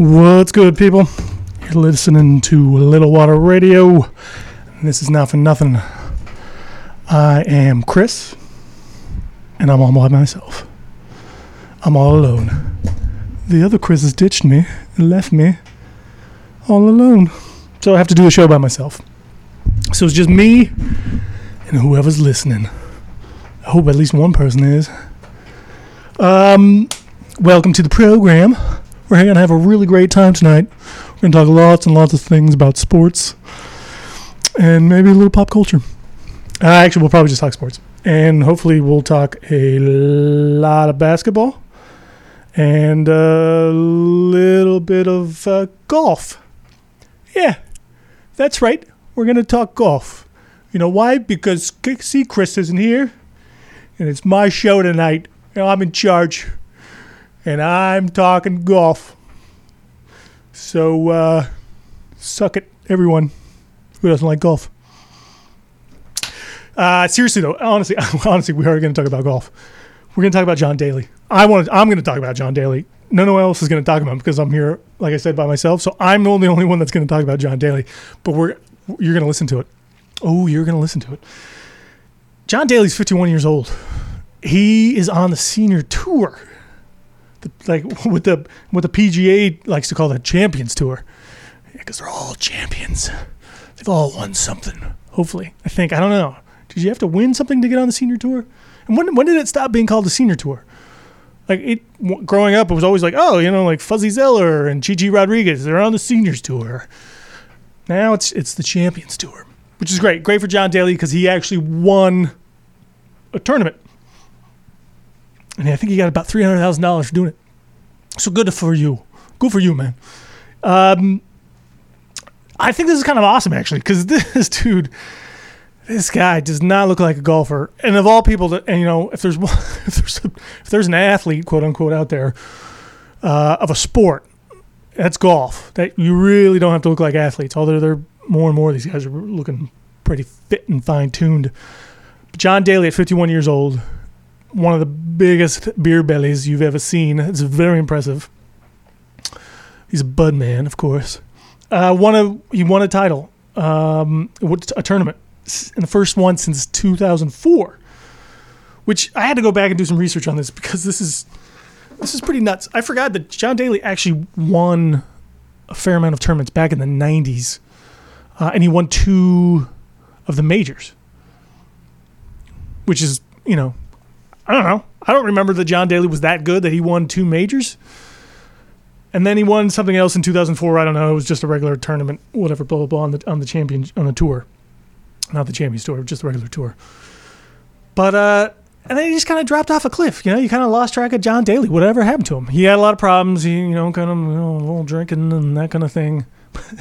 What's good, people? You're listening to Little Water Radio. This is not for nothing. I am Chris, and I'm all by myself. I'm all alone. The other Chris has ditched me and left me all alone. So I have to do a show by myself. So it's just me and whoever's listening. I hope at least one person is. Um, welcome to the program. We're going to have a really great time tonight. We're going to talk lots and lots of things about sports and maybe a little pop culture. Uh, actually, we'll probably just talk sports. And hopefully, we'll talk a lot of basketball and a little bit of uh, golf. Yeah, that's right. We're going to talk golf. You know why? Because see, Chris isn't here, and it's my show tonight. You know, I'm in charge, and I'm talking golf. So, uh, suck it, everyone who doesn't like golf. Uh, seriously though, honestly, honestly, we are going to talk about golf. We're going to talk about John Daly. I want. I'm going to talk about John Daly. No one else is going to talk about him because I'm here, like I said, by myself. So I'm the only only one that's going to talk about John Daly. But we're you're going to listen to it. Oh, you're going to listen to it. John Daly's 51 years old. He is on the senior tour, like with the what the PGA likes to call the Champions Tour, because they're all champions. They've all won something. Hopefully, I think. I don't know. Did you have to win something to get on the senior tour? And when when did it stop being called the senior tour? Like it growing up, it was always like, oh, you know, like Fuzzy Zoeller and Chi Chi Rodriguez, they're on the seniors tour. Now it's it's the Champions Tour, which is great. Great for John Daly because he actually won a tournament, and I think he got about three hundred thousand dollars for doing it. So good for you. Good for you, man. Um, I think this is kind of awesome actually because this dude, this guy does not look like a golfer. And of all people, that and you know, if there's if there's a, if there's an athlete, quote unquote, out there uh, of a sport, that's golf. That you really don't have to look like athletes. Although they're more and more these guys are looking pretty fit and fine tuned. John Daly at 51 years old, one of the biggest beer bellies you've ever seen. It's very impressive. He's a bud man, of course. Uh, won a he won a title, um, a tournament, and the first one since 2004. Which I had to go back and do some research on this because this is this is pretty nuts. I forgot that John Daly actually won a fair amount of tournaments back in the 90s, uh, and he won two of the majors, which is you know, I don't know. I don't remember that John Daly was that good that he won two majors. And then he won something else in 2004. I don't know. It was just a regular tournament, whatever, blah blah blah, on the on the champion on the tour, not the Champions Tour, just a regular tour. But uh, and then he just kind of dropped off a cliff. You know, you kind of lost track of John Daly. Whatever happened to him? He had a lot of problems. He, you know, kind of you know, a little drinking and that kind of thing.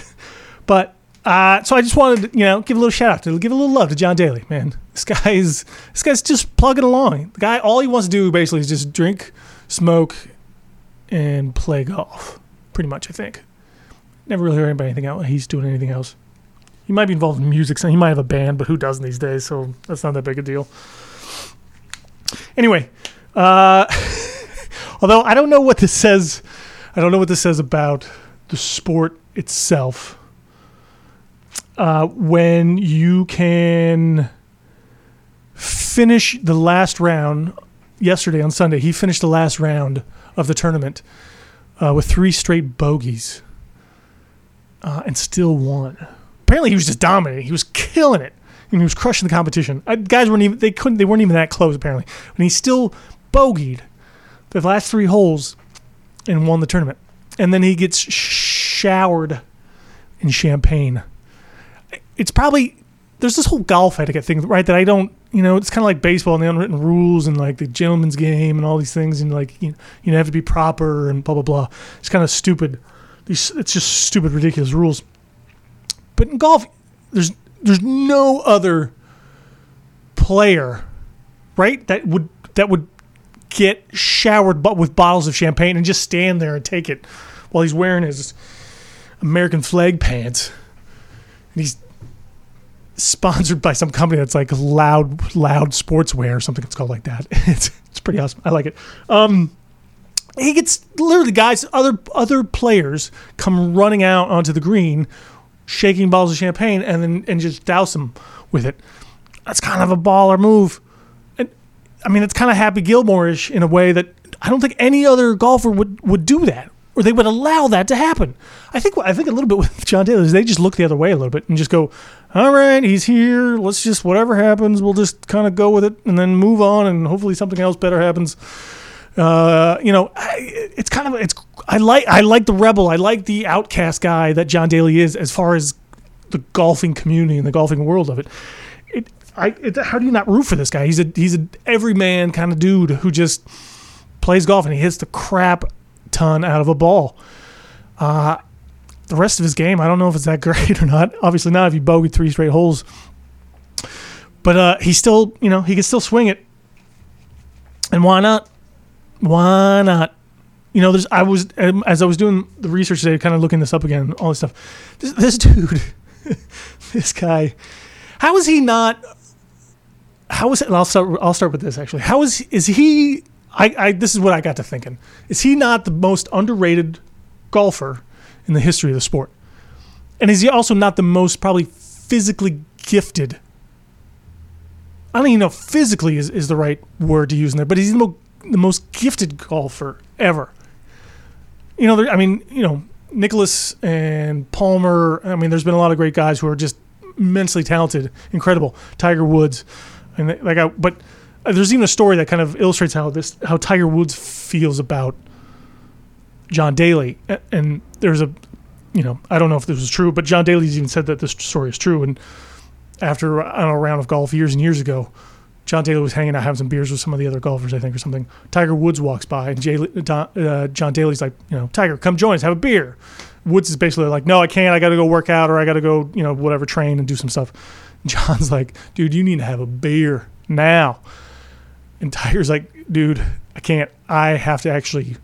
but uh, so I just wanted to, you know, give a little shout out to give a little love to John Daly. Man, this guy's this guy's just plugging along. The guy, all he wants to do basically is just drink, smoke, and play golf. Pretty much, I think. Never really heard anybody anything else. He's doing anything else. He might be involved in music. He might have a band, but who doesn't these days? So that's not that big a deal. Anyway, uh, although I don't know what this says, I don't know what this says about the sport itself. Uh, when you can finish the last round yesterday on Sunday, he finished the last round of the tournament uh, with three straight bogeys uh, and still won. Apparently, he was just dominating. He was killing it. And he was crushing the competition. Uh, guys weren't even they couldn't they weren't even that close apparently. And he still bogeyed the last three holes and won the tournament. And then he gets showered in champagne. It's probably there's this whole golf etiquette thing, right? That I don't, you know, it's kind of like baseball and the unwritten rules and like the gentleman's game and all these things and like you, you have to be proper and blah blah blah. It's kind of stupid. These it's just stupid, ridiculous rules. But in golf, there's there's no other player, right? That would that would get showered but with bottles of champagne and just stand there and take it while he's wearing his American flag pants. And he's sponsored by some company that's like loud loud sportswear or something it's called like that it's, it's pretty awesome i like it um he gets literally guys, other other players come running out onto the green, shaking bottles of champagne, and then and just douse them with it. That's kind of a baller move. And I mean, it's kind of Happy Gilmore-ish in a way that I don't think any other golfer would would do that or they would allow that to happen. I think I think a little bit with John Daly is they just look the other way a little bit and just go, all right, he's here. Let's just whatever happens, we'll just kind of go with it and then move on, and hopefully something else better happens. Uh, you know, it's kind of it's I like I like the rebel. I like the outcast guy that John Daly is as far as the golfing community and the golfing world of it. It I it, how do you not root for this guy? He's a he's a everyman kind of dude who just plays golf and he hits the crap ton out of a ball. Uh, the rest of his game, I don't know if it's that great or not. Obviously not if he bogeyed three straight holes. But uh, he still, you know, he can still swing it. And why not? Why not? You know, there's. I was um, as I was doing the research today, kind of looking this up again, all this stuff. This, this dude, this guy, how is he not? How is it? I'll start. I'll start with this actually. How is is he? I, I this is what I got to thinking. Is he not the most underrated golfer in the history of the sport? And is he also not the most probably physically gifted? I don't even know if physically is, is the right word to use in there, but he's the, mo- the most gifted golfer ever. You know, there, I mean, you know, Nicklaus and Palmer. I mean, there's been a lot of great guys who are just immensely talented, incredible. Tiger Woods, and like I, but uh, there's even a story that kind of illustrates how this how Tiger Woods feels about John Daly, and there's a, you know, I don't know if this was true, but John Daly's even said that this story is true. And after I know, a round of golf years and years ago, John Daly was hanging out having some beers with some of the other golfers, I think, or something. Tiger Woods walks by, and Jay, uh, John Daly's like, you know, Tiger, come join us, have a beer. Woods is basically like, no, I can't. I got to go work out, or I got to go, you know, whatever, train and do some stuff. John's like, dude, you need to have a beer now. And Tiger's like, dude, I can't. I have to actually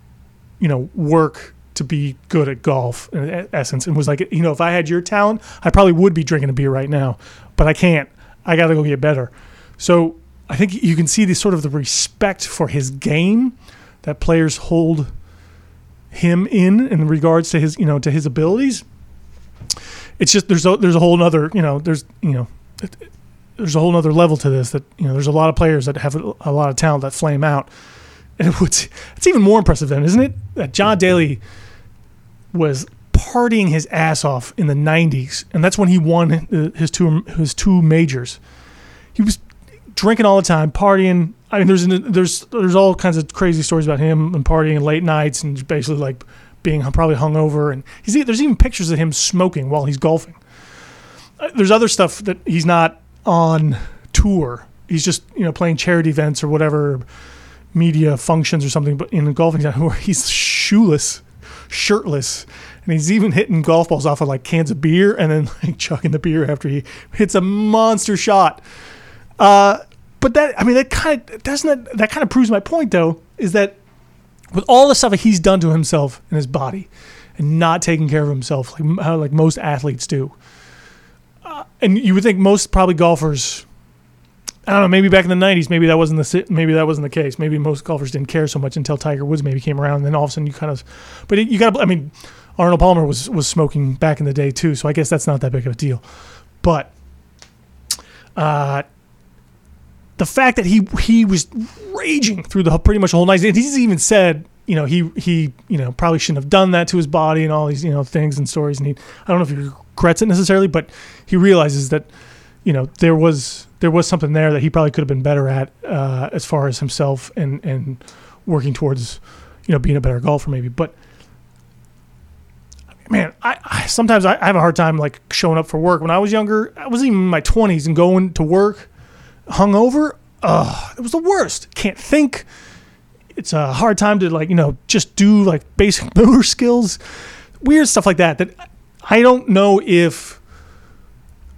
you know, work to be good at golf in essence and was like, you know, if I had your talent, I probably would be drinking a beer right now, but I can't. I got to go get better. So I think you can see the sort of the respect for his game that players hold him in in regards to his, you know, to his abilities. It's just there's a there's a whole other, you know, there's you know, there's a whole other level to this that you know there's a lot of players that have a, a lot of talent that flame out and it's, it's even more impressive then, isn't it? That John Daly was partying his ass off in the 90s, and that's when he won his two his two majors. He was drinking all the time, partying. I mean, there's there's there's all kinds of crazy stories about him and partying late nights and basically like being probably hungover. And he's there's even pictures of him smoking while he's golfing. Uh, there's other stuff that he's not on tour. He's just you know playing charity events or whatever media functions or something, but in a golfing town where he's shoeless, shirtless, and he's even hitting golf balls off of like cans of beer and then like chucking the beer after he hits a monster shot. Uh, but that I mean that kind of doesn't that, that kind of proves my point though is that with all the stuff that he's done to himself and his body and not taking care of himself like like most athletes do. Uh, and you would think most probably golfers I don't know. Maybe back in the '90s, maybe that wasn't the maybe that wasn't the case. Maybe most golfers didn't care so much until Tiger Woods maybe came around, and then all of a sudden you kind of. But it, you got to. I mean, Arnold Palmer was was smoking back in the day too, so I guess that's not that big of a deal. But uh, the fact that he he was raging through the pretty much the whole night, he's even said, you know, he he you know probably shouldn't have done that to his body and all these you know things and stories, and he I don't know if he regrets it necessarily, but he realizes that you know there was there was something there that he probably could have been better at uh, as far as himself and and working towards you know being a better golfer maybe. But man I, I sometimes I, I, have a hard time like showing up for work. When I was younger I was even in my 20s and going to work hungover uh it was the worst. Can't think. It's a hard time to like you know just do like basic motor skills weird stuff like that that I don't know if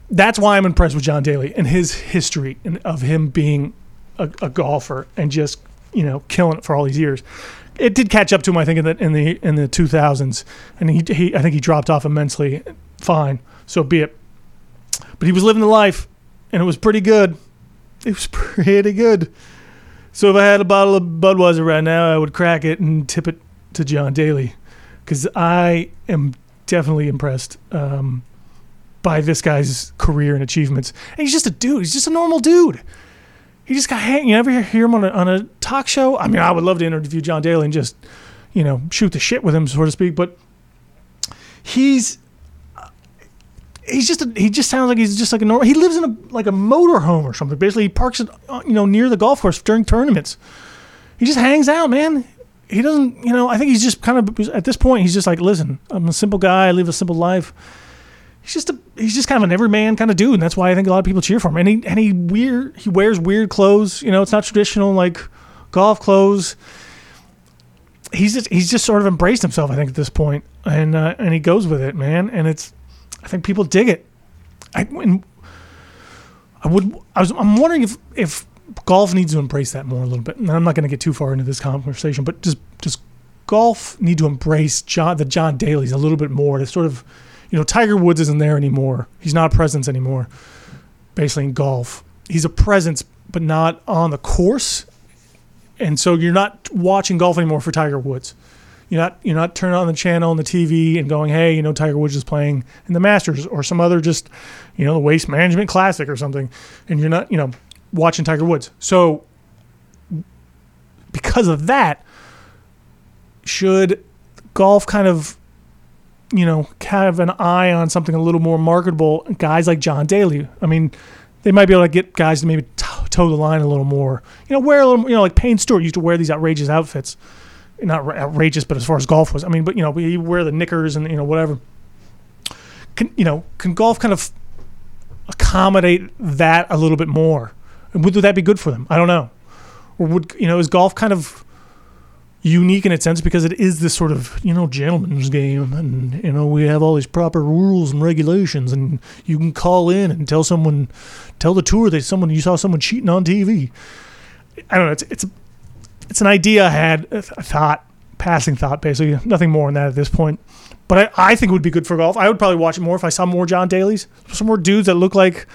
that's why I'm impressed with John Daly and his history and of him being a, a, golfer and just you know killing it for all these years. It did catch up to him, I think, in the in the in the 2000s, and he, he I think he dropped off immensely. Fine, so be it. But he was living the life, and it was pretty good. It was pretty good. So if I had a bottle of Budweiser right now, I would crack it and tip it to John Daly, because I am definitely impressed um, by this guy's career and achievements. And he's just a dude. He's just a normal dude. He just got hang. You ever hear him on a, on a talk show? I mean, I would love to interview John Daly and just, you know, shoot the shit with him, so to speak. But he's he's just a, he just sounds like he's just like a normal. He lives in a like a motorhome or something. Basically, he parks it uh, you know near the golf course during tournaments. He just hangs out, man. He doesn't, you know. I think he's just kind of at this point. He's just like, listen, I'm a simple guy. I live a simple life. He's just a he's just kind of an everyman kind of dude, and that's why I think a lot of people cheer for him. And he and he weird he wears weird clothes. You know, it's not traditional like golf clothes. He's just he's just sort of embraced himself. I think at this point, and uh, and he goes with it, man. And it's I think people dig it. I I would I was I'm wondering if if golf needs to embrace that more a little bit. And I'm not going to get too far into this conversation, but just just golf need to embrace John the John Daly's a little bit more to sort of you know Tiger Woods isn't there anymore. He's not a presence anymore. Basically in golf, he's a presence but not on the course. And so you're not watching golf anymore for Tiger Woods. You're not you're not turning on the channel on the TV and going, hey, you know, Tiger Woods is playing in the Masters or some other just, you know, the Waste Management Classic or something, and you're not, you know, watching Tiger Woods. So because of that, should golf kind of, you know, have an eye on something a little more marketable? Guys like John Daly. I mean, they might be able to get guys to maybe toe the line a little more. You know, wear a little, you know, like Payne Stewart used to wear these outrageous outfits not outrageous, but as far as golf was, I mean, but you know, we wear the knickers and you know whatever. Can you know? Can golf kind of accommodate that a little bit more? And would, would that be good for them? I don't know. Or would you know? Is golf kind of unique in its sense because it is this sort of you know gentleman's game, and you know we have all these proper rules and regulations, and you can call in and tell someone, tell the tour that someone you saw someone cheating on TV. I don't know. It's it's it's an idea I had, a thought, passing thought, basically. Nothing more than that at this point. But I, I think it would be good for golf. I would probably watch it more if I saw more John Daly's, some more dudes that look like,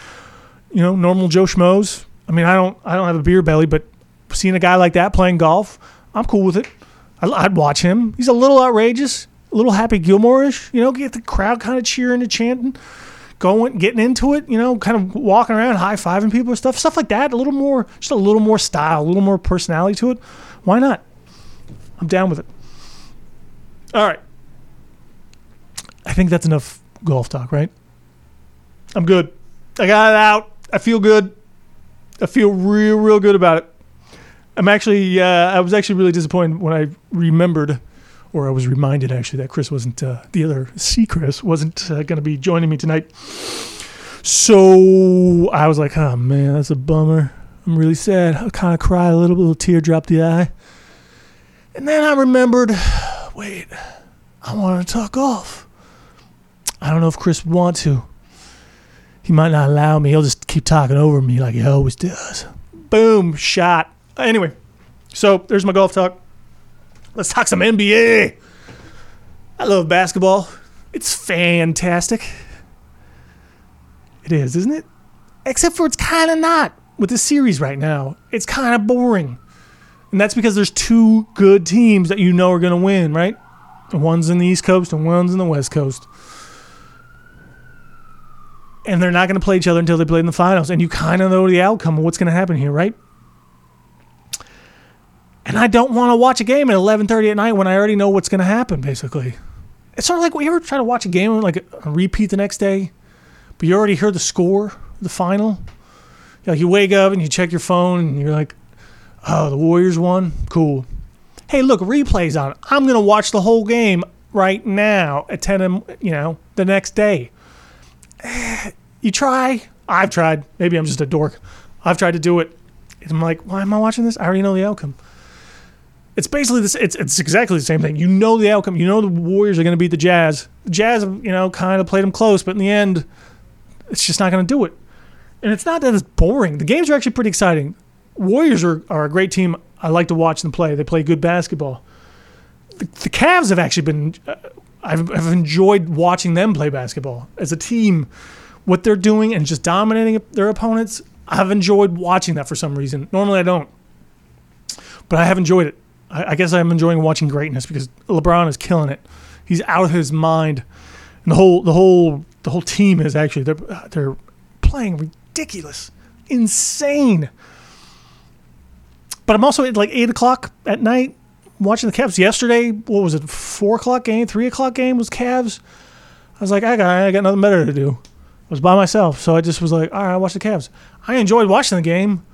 you know, normal Joe Schmoes. I mean, I don't, I don't have a beer belly, but seeing a guy like that playing golf, I'm cool with it. I'd watch him. He's a little outrageous, a little Happy Gilmore-ish. You know, get the crowd kind of cheering and chanting, going, getting into it. You know, kind of walking around, high fiving people and stuff, stuff like that. A little more, just a little more style, a little more personality to it. Why not? I'm down with it. All right. I think that's enough golf talk, right? I'm good. I got it out. I feel good. I feel real, real good about it. I'm actually, uh, I was actually really disappointed when I remembered, or I was reminded actually, that Chris wasn't, uh, the other C Chris wasn't uh, going to be joining me tonight. So I was like, oh man, that's a bummer. I'm really sad. I kind of cry a little, little tear dropped the eye. And then I remembered, wait, I want to talk golf. I don't know if Chris would want to. He might not allow me. He'll just keep talking over me like he always does. Boom, shot. Uh, anyway, so there's my golf talk. Let's talk some NBA. I love basketball. It's fantastic. It is, isn't it? Except for it's kind of not with the series right now. It's kind of boring. And that's because there's two good teams that you know are going to win, right? One's in the East Coast and one's in the West Coast. And they're not going to play each other until they play in the finals. And you kind of know the outcome of what's going to happen here, right? And I don't want to watch a game at 11:30 at night when I already know what's going to happen. Basically, it's sort of like you ever try to watch a game like a repeat the next day, but you already heard the score, the final. Like you wake up and you check your phone and you're like, oh, the Warriors won. Cool. Hey, look, replays on. I'm gonna watch the whole game right now at 10 you know the next day. You try. I've tried. Maybe I'm just a dork. I've tried to do it. I'm like, why am I watching this? I already know the outcome. It's basically this. It's it's exactly the same thing. You know the outcome. You know the Warriors are going to beat the Jazz. The Jazz, you know, kind of played them close, but in the end, it's just not going to do it. And it's not that it's boring. The games are actually pretty exciting. Warriors are, are a great team. I like to watch them play. They play good basketball. The, the Cavs have actually been, uh, I've, I've enjoyed watching them play basketball as a team. What they're doing and just dominating their opponents, I've enjoyed watching that for some reason. Normally I don't. but I have enjoyed it. I, guess I'm enjoying watching greatness because LeBron is killing it. He's out of his mind, and the whole the whole the whole team is actually they're uh, they're playing ridiculous, insane. But I'm also at like eight o'clock at night watching the Cavs. Yesterday, what was it? Four o'clock game, three o'clock game was Cavs. I was like, I got I got nothing better to do. I was by myself, so I just was like, all right, I watch the Cavs. I enjoyed watching the game,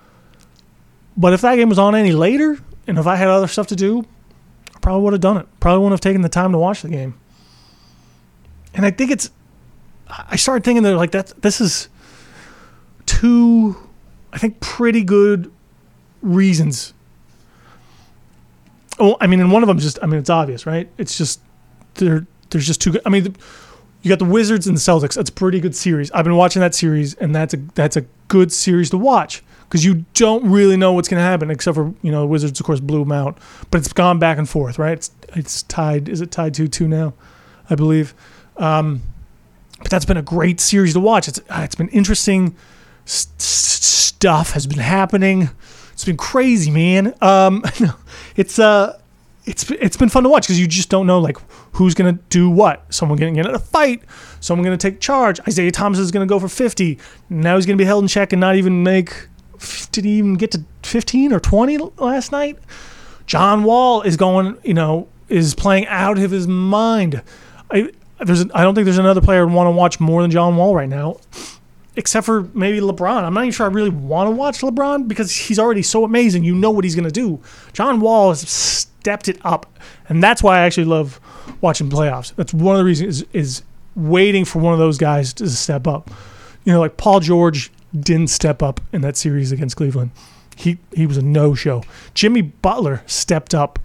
but if that game was on any later, and if I had other stuff to do, I probably would have done it. Probably wouldn't have taken the time to watch the game. And I think it's, I started thinking that like that this is two, I think pretty good reasons. Oh, I mean, and one of them just, I mean, it's obvious, right? It's just there. There's just two. I mean, you got the Wizards and the Celtics. That's a pretty good series. I've been watching that series, and that's a that's a good series to watch because you don't really know what's going to happen, except for you know the Wizards, of course, blew them out. But it's gone back and forth, right? It's it's tied. Is it tied two two now? I believe. Um, but that's been a great series to watch. It's it's been interesting. Stuff has been happening. It's been crazy, man. Um, it's uh, it's it's been fun to watch because you just don't know like who's gonna do what. Someone gonna get in a fight. Someone gonna take charge. Isaiah Thomas is gonna go for fifty. Now he's gonna be held in check and not even make. Did he even get to fifteen or twenty last night? John Wall is going. You know, is playing out of his mind. I there's I don't think there's another player I'd want to watch more than John Wall right now except for maybe LeBron. I'm not even sure I really want to watch LeBron because he's already so amazing. You know what he's going to do. John Wall has stepped it up, and that's why I actually love watching playoffs. That's one of the reasons is, is waiting for one of those guys to step up. You know, like Paul George didn't step up in that series against Cleveland. He he was a no-show. Jimmy Butler stepped up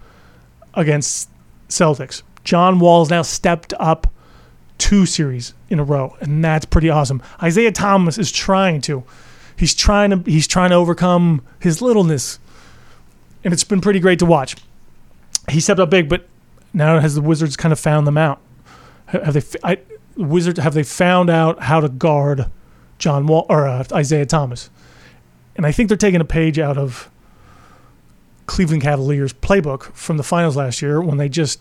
against Celtics. John Wall's now stepped up two series in a row, and that's pretty awesome. Isaiah Thomas is trying to. He's trying to he's trying to overcome his littleness. And it's been pretty great to watch. He stepped up big, but now has the Wizards kind of found them out? Have they I, Wizards have they found out how to guard John Wall or uh, Isaiah Thomas? And I think they're taking a page out of Cleveland Cavaliers playbook from the finals last year when they just,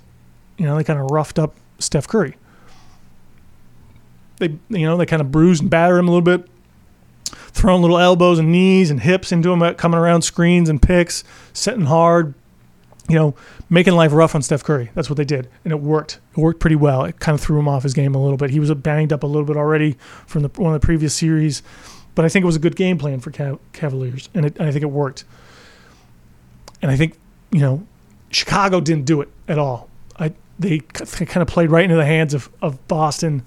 you know, they kind of roughed up Steph Curry they you know they kind of bruise and batter him a little bit, throwing little elbows and knees and hips into him, uh, coming around screens and picks, setting hard, you know, making life rough on Steph Curry. That's what they did, and it worked. It worked pretty well. It kind of threw him off his game a little bit. He was banged up a little bit already from the, one of the previous series, but I think it was a good game plan for Cav- Cavaliers, and, it, and I think it worked. And I think you know, Chicago didn't do it at all. I they kind of played right into the hands of, of Boston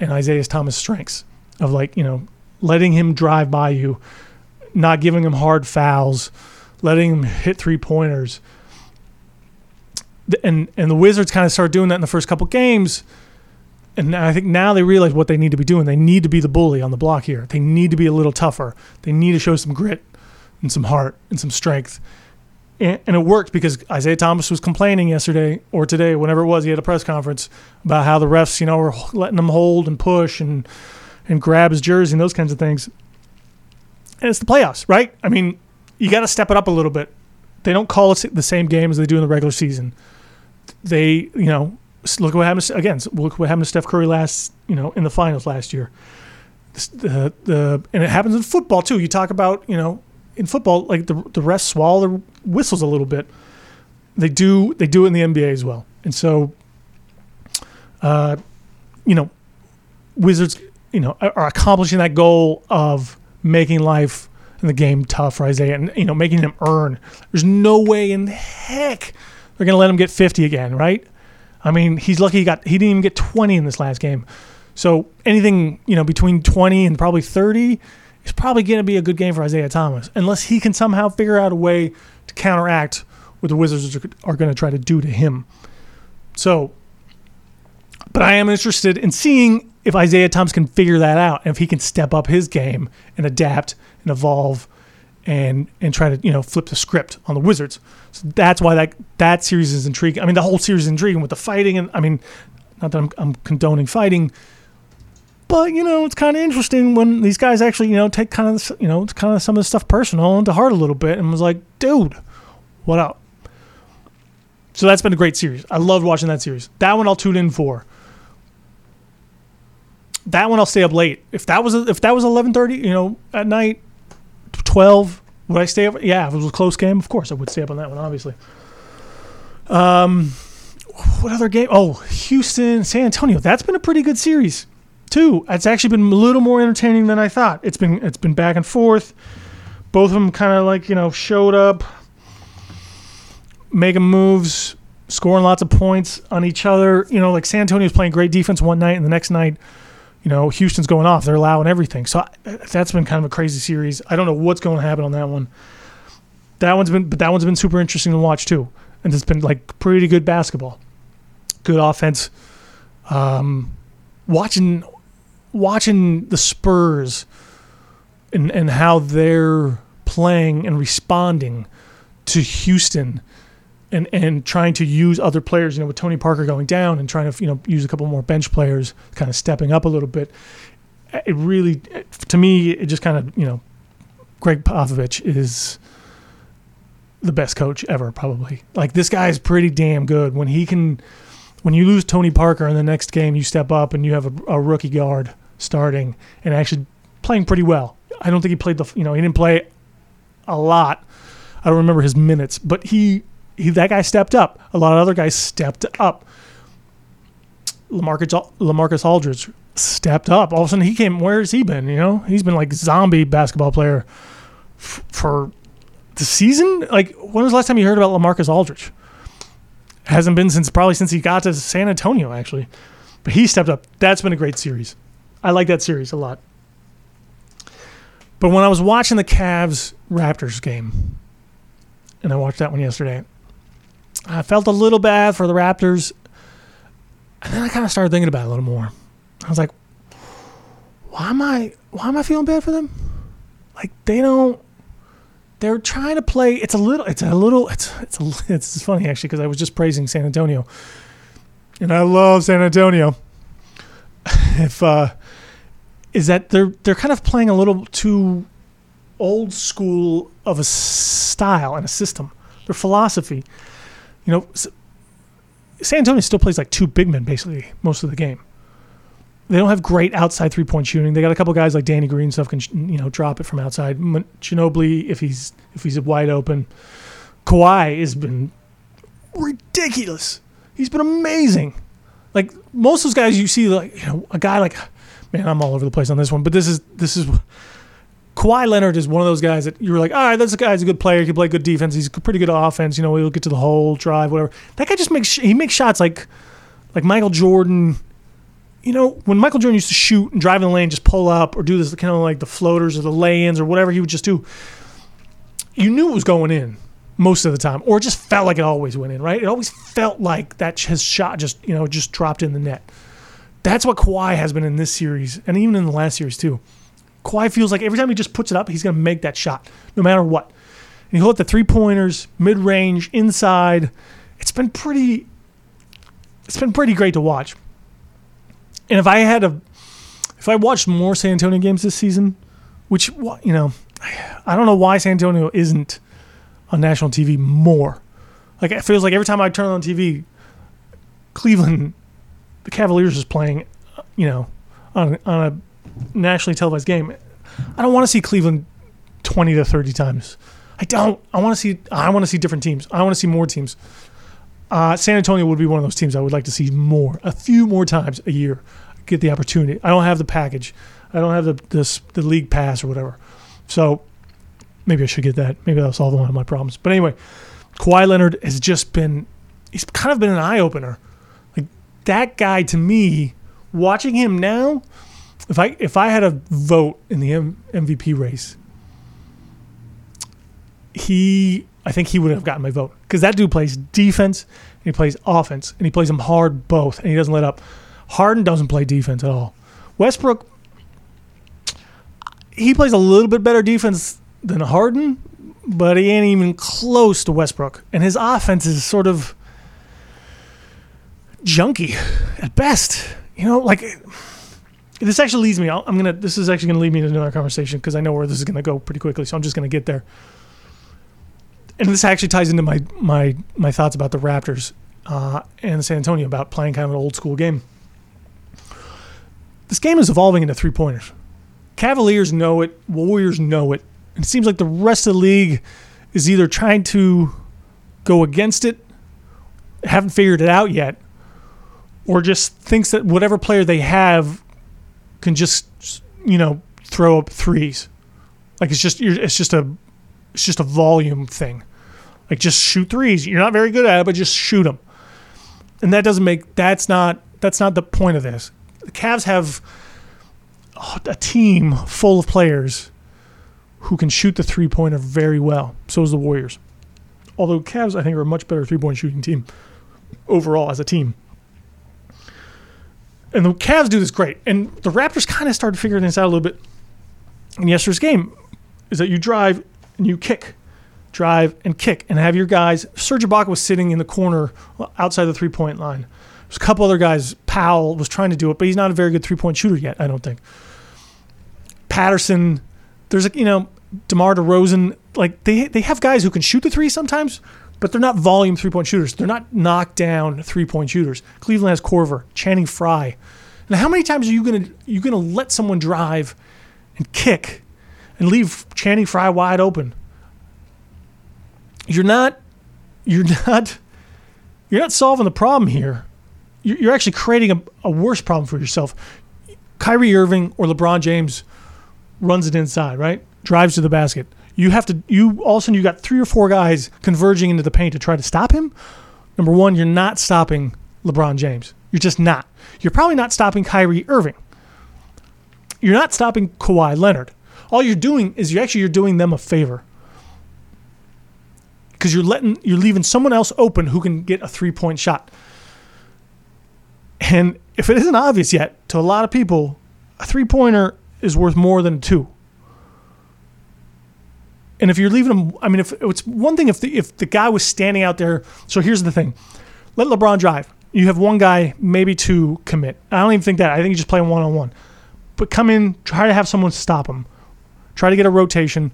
and Isaiah Thomas' strengths of like, you know, letting him drive by you, not giving him hard fouls, letting him hit three pointers. And and the Wizards kind of started doing that in the first couple games. And I think now they realize what they need to be doing. They need to be the bully on the block here. They need to be a little tougher. They need to show some grit and some heart and some strength and, and, it worked because Isaiah Thomas was complaining yesterday or today, whenever it was, he had a press conference about how the refs, you know, were letting him hold and push and and grab his jersey and those kinds of things. And it's the playoffs, right? I mean, you got to step it up a little bit. They don't call it the same game as they do in the regular season. They, you know, look what happened again. Look what happened to Steph Curry last, you know, in the finals last year. The, the and it happens in football too. You talk about, you know, in football, like the the refs swallow their whistles a little bit. They do they do it in the NBA as well, and so, uh, you know, Wizards, you know, are accomplishing that goal of making life in the game tough for Isaiah, and you know, making him earn. There's no way in heck they're gonna let him get 50 again, right? I mean, he's lucky he got he didn't even get 20 in this last game. So anything you know between 20 and probably 30 is probably going to be a good game for Isaiah Thomas, unless he can somehow figure out a way to counteract what the Wizards are going to try to do to him. So, but I am interested in seeing if Isaiah Thomas can figure that out and if he can step up his game and adapt and evolve and and try to you know flip the script on the Wizards. So that's why that that series is intriguing. I mean, the whole series is intriguing with the fighting and I mean, not that I'm, I'm condoning fighting, but you know, it's kind of interesting when these guys actually, you know, take kind of you know, kind of some of the stuff personal and to heart a little bit, and was like, dude, What up? So that's been a great series. I loved watching that series. That one I'll tune in for. That one I'll stay up late. If that was if that was eleven thirty, you know, at night, twelve, would I stay up? Yeah, if it was a close game, of course I would stay up on that one. Obviously. Um, what other game? Oh, Houston, San Antonio. That's been a pretty good series, too. It's actually been a little more entertaining than I thought. It's been it's been back and forth. Both of them kind of like you know showed up, making moves, scoring lots of points on each other. You know, like San Antonio's playing great defense one night, and the next night, you know, Houston's going off. They're allowing everything. So that's been kind of a crazy series. I don't know what's going to happen on that one. That one's been, but that one's been super interesting to watch too, and it's been like pretty good basketball, good offense. Um, watching, watching the Spurs, and and how they're playing and responding to Houston and and trying to use other players, you know, with Tony Parker going down and trying to you know use a couple more bench players, kind of stepping up a little bit. Eh, it really, eh, to me, it just kind of you know, Gregg Popovich is the best coach ever, probably. Like this guy is pretty damn good. When he can, when you lose Tony Parker in the next game, you step up and you have a, a rookie guard starting and actually playing pretty well. I don't think he played the, you know, he didn't play a lot. I don't remember his minutes, but he he, that guy stepped up. A lot of other guys stepped up. Lamarcus, Lamarcus Aldridge stepped up. All of a sudden, he came. Where has he been? You know, he's been like zombie basketball player f- for the season. Like, when was the last time you heard about Lamarcus Aldridge? Hasn't been since probably since he got to San Antonio, actually. But he stepped up. That's been a great series. I like that series a lot. But when I was watching the Cavs Raptors game, and I watched that one yesterday, I felt a little bad for the Raptors. And then I kind of started thinking about it a little more. I was like, why am I why am I feeling bad for them? Like they don't they're trying to play it's a little it's a little it's it's a, it's funny actually because I was just praising San Antonio. And I love San Antonio. if uh is that they're they're kind of playing a little too old school of a style and a system. Their philosophy you know, San Antonio still plays like two big men basically most of the game. They don't have great outside three point shooting. They got a couple guys like Danny Green stuff can you know drop it from outside. Ginobili if he's if he's wide open. Kawhi has been ridiculous. He's been amazing. Like most of those guys you see like you know a guy like man I'm all over the place on this one, but this is this is Kawhi Leonard is one of those guys that you're like, all right, that's a guy's a good player. He can play good defense. He's pretty good offense. You know, he'll get to the hole, drive, whatever. That guy just makes he makes shots like like Michael Jordan. You know, when Michael Jordan used to shoot and drive in the lane, just pull up or do this kind of like the floaters or the lay-ins or whatever he would just do. You knew it was going in most of the time, or it just felt like it always went in. Right? It always felt like that his shot just you know just dropped in the net. That's what Kawhi has been in this series, and even in the last series too. Kawhi feels like every time he just puts it up, he's going to make that shot, no matter what. And he'll hit the three pointers, mid range, inside. It's been pretty. It's been pretty great to watch. And if I had a, if I watched more San Antonio games this season, which you know, I don't know why San Antonio isn't on national TV more. Like it feels like every time I turn on TV, Cleveland, the Cavaliers is playing, you know, on on a nationally televised game, I don't want to see Cleveland 20 to 30 times. I don't. I want to see. I want to see different teams. I want to see more teams. Uh, San Antonio would be one of those teams I would like to see more, a few more times a year. Get the opportunity. I don't have the package. I don't have the the, the league pass or whatever. So maybe I should get that. Maybe that'll solve one of my problems. But anyway, Kawhi Leonard has just been. He's kind of been an eye opener. Like that guy to me, watching him now if I if I had a vote in the M- MVP race, he I think he would have gotten my vote because that dude plays defense and he plays offense and he plays them hard both and he doesn't let up. Harden doesn't play defense at all. Westbrook he plays a little bit better defense than Harden, but he ain't even close to Westbrook and his offense is sort of junky at best. You know, like this actually leads me. I'm gonna. This is actually gonna lead me to another conversation because I know where this is gonna go pretty quickly. So I'm just gonna get there. and this actually ties into my my my thoughts about the Raptors uh, and San Antonio about playing kind of an old school game. This game is evolving into three pointers. Cavaliers know it, Warriors know it. It seems like the rest of the league is either trying to go against it, haven't figured it out yet, or just thinks that whatever player they have can just you know throw up threes. Like it's just you're it's just a it's just a volume thing. Like just shoot threes. You're not very good at it, but just shoot them. And that doesn't make that's not that's not the point of this. The Cavs have a team full of players who can shoot the three pointer very well. So is the Warriors. Although Cavs, I think, are a much better three point shooting team overall as a team. And the Cavs do this great. And the Raptors kind of started figuring this out a little bit in yesterday's game. Is that you drive and you kick, drive and kick, and have your guys. Serge Ibaka was sitting in the corner outside the three point line. There's a couple other guys. Powell was trying to do it, but he's not a very good three point shooter yet. I don't think. Patterson, there's a you know DeMar DeRozan. Like they they have guys who can shoot the three sometimes, but they're not volume three point shooters. They're not knockdown three point shooters. Cleveland has Korver, Channing Frye. Now, how many times are you gonna you gonna let someone drive and kick and leave Channing Frye wide open? You're not you're not you're not solving the problem here. You're actually creating a, a worse problem for yourself. Kyrie Irving or LeBron James runs it inside, right? Drives to the basket you have to you all of a sudden you got three or four guys converging into the paint to try to stop him. Number one, you're not stopping LeBron James. You're just not. You're probably not stopping Kyrie Irving. You're not stopping Kawhi Leonard. All you're doing is you actually you're doing them a favor. Because you're letting you're leaving someone else open who can get a three point shot. And if it isn't obvious yet to a lot of people, a three pointer is worth more than two. And if you're leaving him, I mean, if it's one thing if the if the guy was standing out there. So here's the thing: let LeBron drive. You have one guy, maybe two commit. I don't even think that. I think you just play one on one. But come in, try to have someone stop him. Try to get a rotation.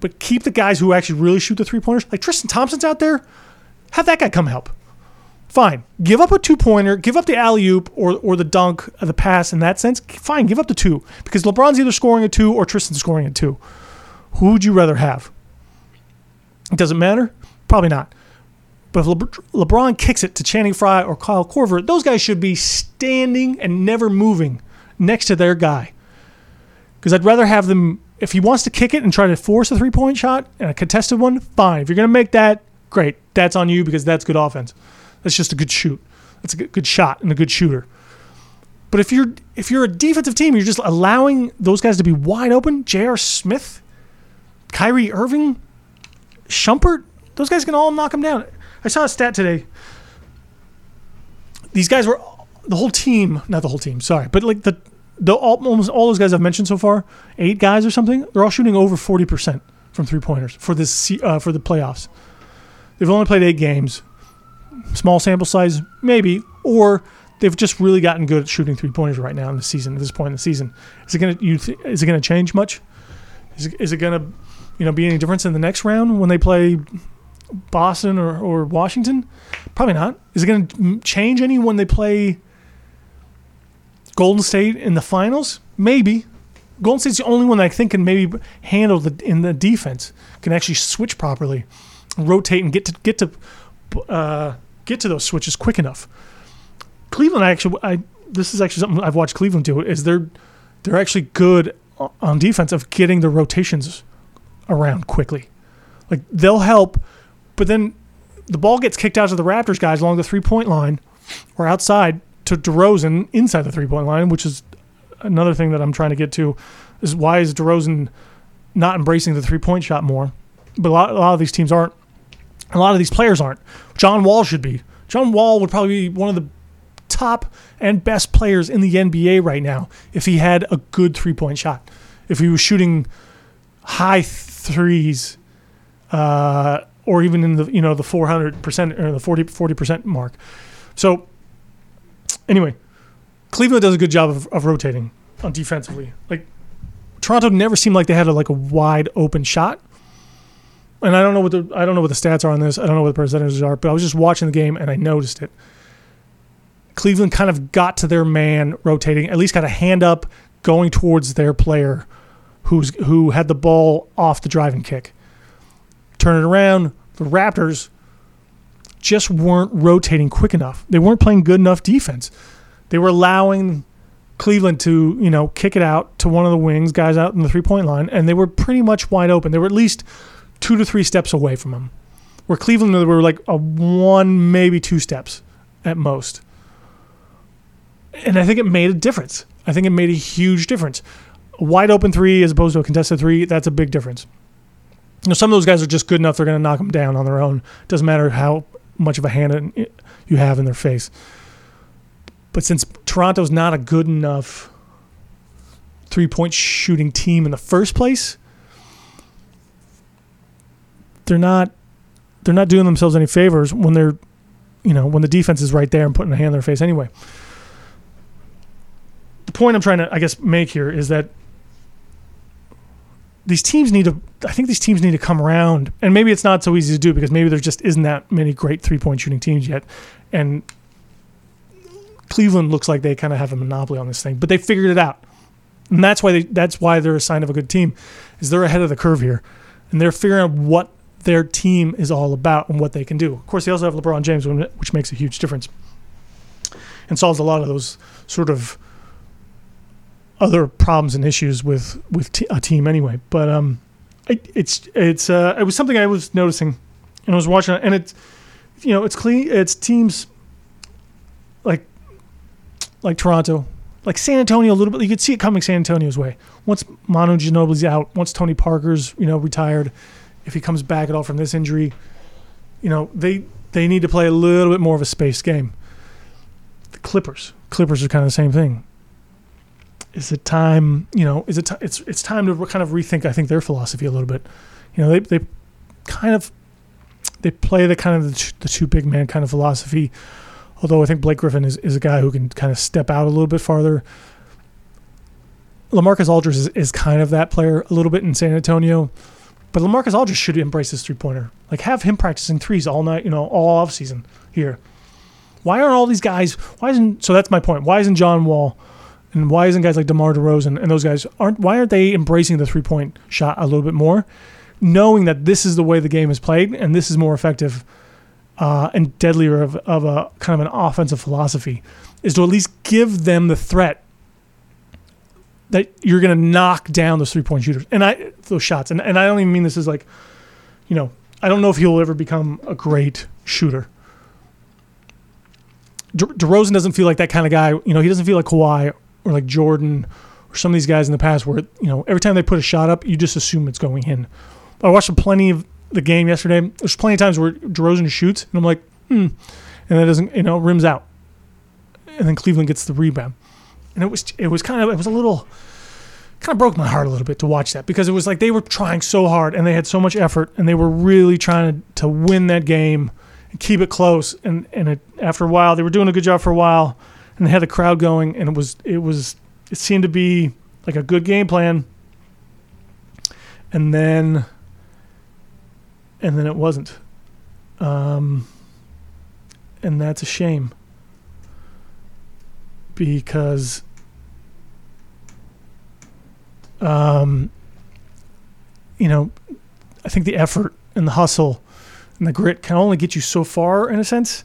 But keep the guys who actually really shoot the three pointers. Like Tristan Thompson's out there. Have that guy come help. Fine. Give up a two pointer, give up the alley oop or, or the dunk, or the pass in that sense. Fine, give up the two. Because LeBron's either scoring a two or Tristan's scoring a two. Who would you rather have? It doesn't matter? Probably not. But if Le- LeBron kicks it to Channing Frye or Kyle Korver, those guys should be standing and never moving next to their guy. Because I'd rather have them, if he wants to kick it and try to force a three point shot and a contested one, fine. If you're going to make that, great. That's on you because that's good offense. That's just a good shoot. That's a good shot and a good shooter. But if you're if you're a defensive team, you're just allowing those guys to be wide open. J.R. Smith Kyrie Irving, Shumpert, those guys can all knock him down. I saw a stat today. These guys were the whole team, not the whole team, sorry, but like the the all, almost all those guys I've mentioned so far, eight guys or something, they're all shooting over forty percent from three pointers for this uh, for the playoffs. They've only played eight games, small sample size maybe, or they've just really gotten good at shooting three pointers right now in the season. At this point in the season, is it gonna you th- is it gonna change much? Is it, is it gonna you know, be any difference in the next round when they play Boston or, or Washington? Probably not. Is it going to change any when they play Golden State in the finals? Maybe. Golden State's the only one I think can maybe handle the in the defense, can actually switch properly, rotate and get to get to uh, get to those switches quick enough. Cleveland, I actually, I this is actually something I've watched Cleveland do is they're they're actually good on defense of getting the rotations around quickly. Like they'll help, but then the ball gets kicked out to the Raptors guys along the three point line or outside to DeRozan inside the three point line, which is another thing that I'm trying to get to. Is why is DeRozan not embracing the three point shot more? But a lot, a lot of these teams aren't. A lot of these players aren't. John Wall should be. John Wall would probably be one of the top and best players in the NBA right now if he had a good three point shot. If he was shooting high threes, uh, or even in the you know the 400 percent or the 40 percent mark. So anyway, Cleveland does a good job of, of rotating on defensively. Like Toronto never seemed like they had a, like a wide open shot. and I don't know what the I don't know what the stats are on this. I don't know what the percentages are, but I was just watching the game and I noticed it. Cleveland kind of got to their man rotating, at least got a hand up going towards their player who's who had the ball off the driving kick. Turn it around, the Raptors just weren't rotating quick enough. They weren't playing good enough defense. They were allowing Cleveland to, you know, kick it out to one of the wings, guys out in the three point line, and they were pretty much wide open. They were at least two to three steps away from them. Where Cleveland they were like a one, maybe two steps at most. And I think it made a difference. I think it made a huge difference. A wide open three as opposed to a contested three, that's a big difference. You know, some of those guys are just good enough; they're going to knock them down on their own. Doesn't matter how much of a hand you have in their face. But since Toronto's not a good enough three point shooting team in the first place, they're not they're not doing themselves any favors when they're you know when the defense is right there and putting a hand in their face anyway. The point I'm trying to I guess make here is that these teams need to I think these teams need to come around and maybe it's not so easy to do because maybe there just isn't that many great three point shooting teams yet. And Cleveland looks like they kind of have a monopoly on this thing but they figured it out. And that's why they that's why they're a sign of a good team is they're ahead of the curve here and they're figuring out what their team is all about and what they can do. Of course they also have LeBron James which makes a huge difference and solves a lot of those sort of other problems and issues with with t- a team anyway. But um, it, it's it's uh, it was something I was noticing, and I was watching and it's you know it's clean. It's teams like like Toronto, like San Antonio a little bit. You could see it coming San Antonio's way. Once Manu Ginobili's out, once Tony Parker's you know retired, if he comes back at all from this injury, you know they they need to play a little bit more of a space game. The Clippers, Clippers are kind of the same thing is it time? You know, is it? T- it's it's time to kind of rethink. I think their philosophy a little bit. You know, they they kind of they play the kind of the two, the two big man kind of philosophy. Although I think Blake Griffin is, is a guy who can kind of step out a little bit farther. LaMarcus Aldridge is, is kind of that player a little bit in San Antonio. But LaMarcus Aldridge should embrace his three pointer. Like have him practicing threes all night, you know, all off season here. Why aren't all these guys why isn't so that's my point. Why isn't John Wall and why isn't guys like DeMar DeRozan and those guys aren't why aren't they embracing the three point shot a little bit more, knowing that this is the way the game is played and this is more effective uh, and deadlier of, of a kind of an offensive philosophy, is to at least give them the threat that you're going to knock down those three point shooters and I those shots and and I don't even mean this as like, you know, I don't know if he'll ever become a great shooter. De- DeRozan doesn't feel like that kind of guy. You know, he doesn't feel like Kawhi or like Jordan or some of these guys in the past where you know every time they put a shot up, you just assume it's going in. I watched plenty of the game yesterday. There's plenty of times where DeRozan shoots, and I'm like, hmm, and that doesn't, you know, rims out, and then Cleveland gets the rebound, and it was it was kind of it was a little kind of broke my heart a little bit to watch that because it was like they were trying so hard and they had so much effort and they were really trying to, to win that game and keep it close and and it, after a while they were doing a good job for a while and they had the crowd going, and it was it was it seemed to be like a good game plan. And then, and then it wasn't, um, and that's a shame because um, you know, I think the effort and the hustle and the grit can only get you so far in a sense.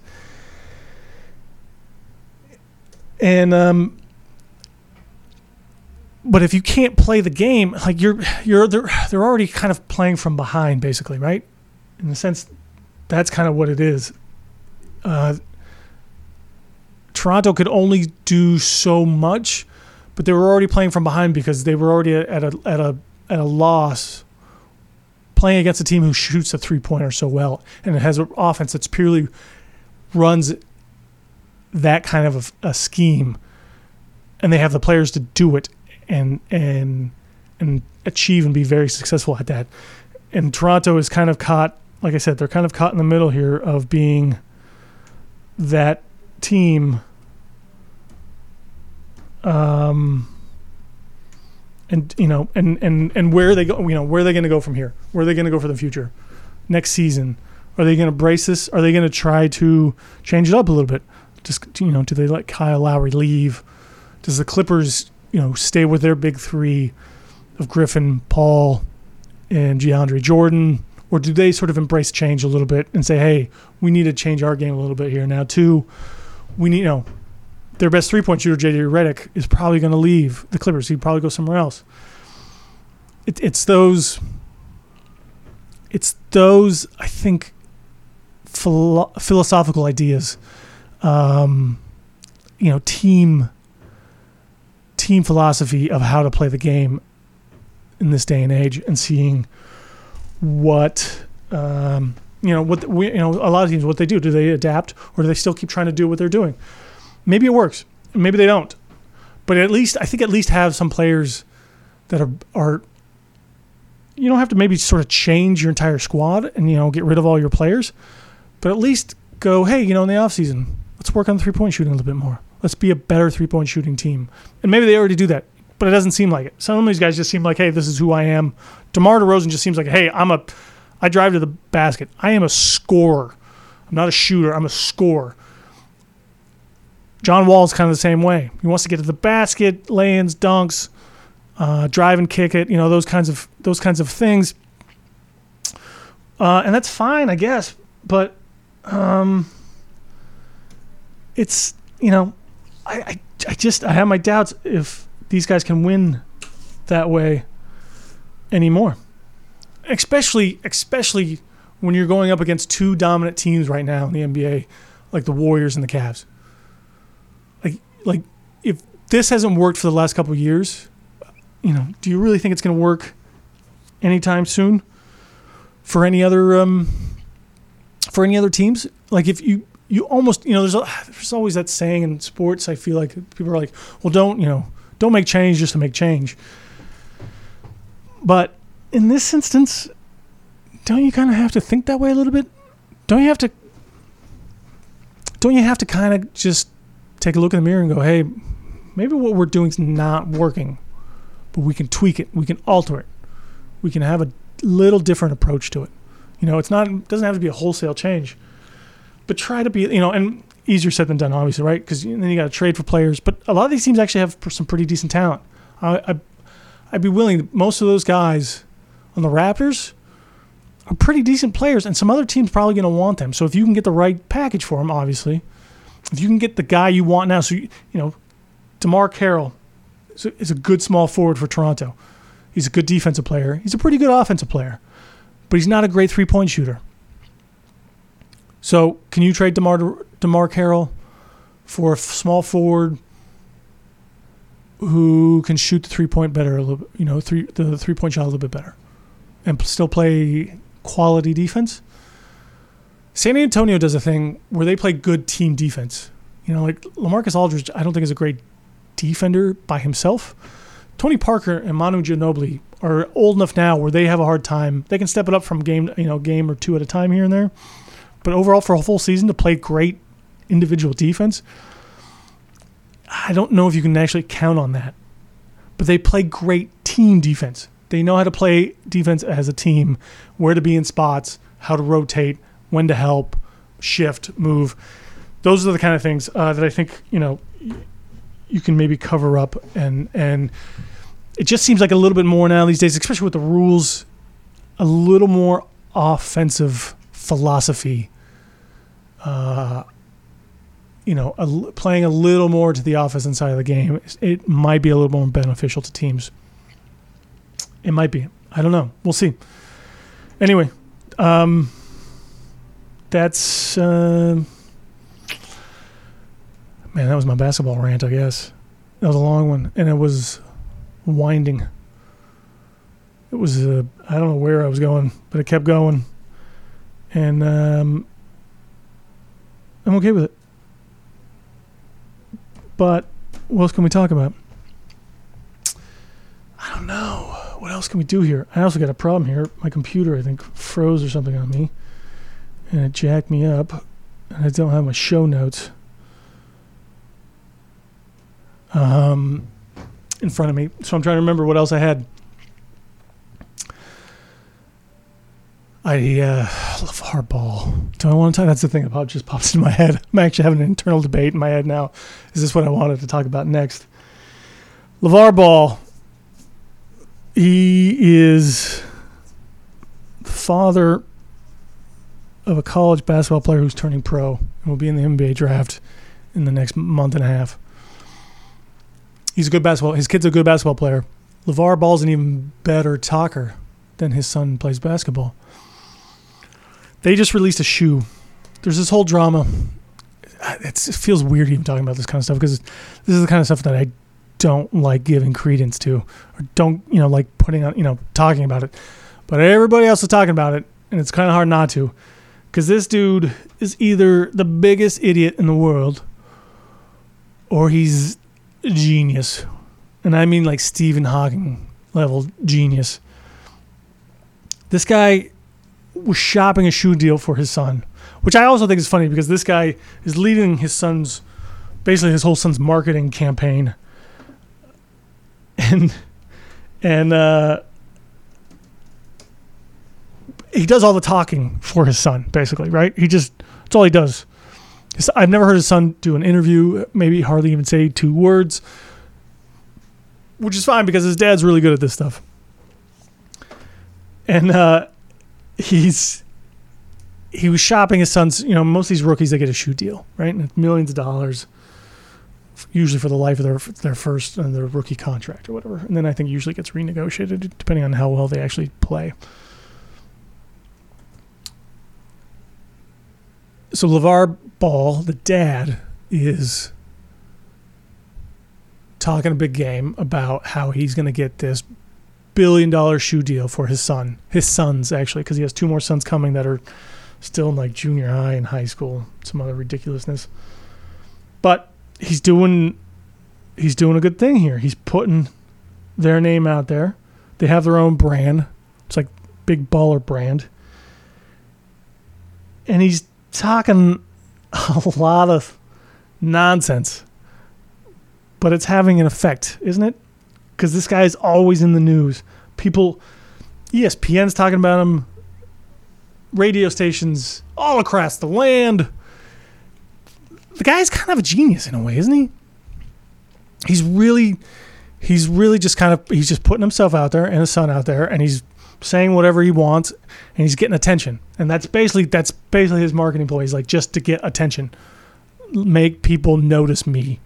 And um, but if you can't play the game, like you're you're they're they're already kind of playing from behind, basically, right? In the sense, that's kind of what it is. Uh, Toronto could only do so much, but they were already playing from behind because they were already at a at a at a loss playing against a team who shoots a three pointer so well and it has an offense that's purely runs that kind of a, a scheme, and they have the players to do it and and and achieve and be very successful at that. And Toronto is kind of caught, like I said, they're kind of caught in the middle here of being that team. Um, and you know, and and and where they go? You know, where are they going to go from here? Where are they going to go for the future? next season? Are they going to brace this? Are they going to try to change it up a little bit? Just you know, do they let Kyle Lowry leave? Does the Clippers you know stay with their big three of Griffin, Paul, and DeAndre Jordan? Or do they sort of embrace change a little bit and say, hey, we need to change our game a little bit here now too? We need, you know, their best three point shooter, JJ Redick, is probably going to leave the Clippers. He'd probably go somewhere else. It, it's those. It's those. I think philo- philosophical ideas, um, you know, team team philosophy of how to play the game in this day and age, and seeing what um, you know what we you know a lot of teams what they do. Do they adapt or do they still keep trying to do what they're doing? Maybe it works, maybe they don't, but at least I think at least have some players that are are you don't have to maybe sort of change your entire squad and you know get rid of all your players but at least go, hey, you know, in the offseason, let's work on three point shooting a little bit more. Let's be a better three point shooting team. And maybe they already do that, but it doesn't seem like it. Some of these guys just seem like, hey, this is who I am. DeMar DeRozan just seems like, hey, I'm a, I drive to the basket. I am a scorer. I'm not a shooter. I'm a scorer. John Wall is kind of the same way. He wants to get to the basket, lay-ins, dunks, uh, drive and kick it. You know those kinds of those kinds of things. Uh, and that's fine, I guess. But um, it's you know, I, I I just I have my doubts if these guys can win that way anymore. Especially especially when you're going up against two dominant teams right now in the NBA, like the Warriors and the Cavs. Like like if this hasn't worked for the last couple years, you know, do you really think it's going to work anytime soon for any other um, for any other teams? Like if you you almost you know there's a, there's always that saying in sports. I feel like people are like, well, don't you know, don't make change just to make change. But in this instance, don't you kind of have to think that way a little bit? Don't you have to? Don't you have to kind of just take a look in the mirror and go, hey, maybe what we're doing is not working, but we can tweak it, we can alter it, we can have a little different approach to it. You know, it's not it doesn't have to be a wholesale change, but try to be you know, and easier said than done, obviously, right? Because then you got to trade for players. But a lot of these teams actually have some pretty decent talent. I, I I'd be willing. Most of those guys on the Raptors are pretty decent players, and some other teams probably going to want them. So if you can get the right package for them, obviously, if you can get the guy you want now, so you, you know, DeMarre Carroll is a, is a good small forward for Toronto. He's a good defensive player. He's a pretty good offensive player but he's not a great three point shooter. So, can you trade DeMarre, DeMarre Carroll for a small forward who can shoot the three point better a little you know, three the three point shot a little bit better and still play quality defense? San Antonio does a thing where they play good team defense. You know, like LaMarcus Aldridge, I don't think is a great defender by himself. Tony Parker and Manu Ginobili are old enough now where they have a hard time. They can step it up from game, you know, game or two at a time here and there. But overall, for a full season to play great individual defense, I don't know if you can actually count on that. But they play great team defense. They know how to play defense as a team, where to be in spots, how to rotate, when to help, shift, move. Those are the kind of things uh, that I think you know you can maybe cover up and and it just seems like a little bit more now these days, especially with the rules, a little more offensive philosophy. Uh, you know, a, playing a little more to the offensive side of the game, it might be a little more beneficial to teams. It might be. I don't know. We'll see. Anyway, um, that's uh, man. That was my basketball rant. I guess that was a long one, and it was winding. It was uh, I don't know where I was going, but it kept going, and um, I'm okay with it. But what else can we talk about? I don't know. What else can we do here? I also got a problem here. My computer, I think, froze or something on me, and it jacked me up, and I don't have my show notes. Um, in front of me. So I'm trying to remember what else I had. I uh, LeVar Ball. Do I want to talk? That's the thing that just pops into my head. I'm actually having an internal debate in my head now. Is this what I wanted to talk about next? LeVar Ball. He is the father of a college basketball player who's turning pro and will be in the NBA draft in the next month and a half. He's a good basketball. His kid's a good basketball player. LeVar Ball's an even better talker than his son plays basketball. They just released a shoe. There's this whole drama. It's, it feels weird even talking about this kind of stuff because this is the kind of stuff that I don't like giving credence to or don't, you know, like putting on, you know, talking about it. But everybody else is talking about it and it's kind of hard not to because this dude is either the biggest idiot in the world or he's a genius. And I mean like Stephen Hawking level genius. This guy was shopping a shoe deal for his son, which I also think is funny because this guy is leading his son's basically his whole son's marketing campaign, and and uh, he does all the talking for his son, basically, right? He just that's all he does. I've never heard his son do an interview, maybe hardly even say two words, which is fine because his dad's really good at this stuff. And uh, he's he was shopping his son's. You know, most of these rookies they get a shoe deal, right? Millions of dollars, usually for the life of their their first and uh, their rookie contract or whatever. And then I think usually gets renegotiated depending on how well they actually play. So LeVar Ball, the dad, is talking a big game about how he's going to get this billion dollar shoe deal for his son. His sons actually, because he has two more sons coming that are still in like junior high and high school, some other ridiculousness. But he's doing he's doing a good thing here. He's putting their name out there. They have their own brand. It's like big baller brand. And he's talking a lot of nonsense. But it's having an effect, isn't it? Because this guy is always in the news. People, ESPN's talking about him, radio stations all across the land. The guy's kind of a genius in a way, isn't he? He's really, he's really just kind of, he's just putting himself out there and his son out there, and he's saying whatever he wants, and he's getting attention. And that's basically, that's basically his marketing ploy. He's like, just to get attention, make people notice me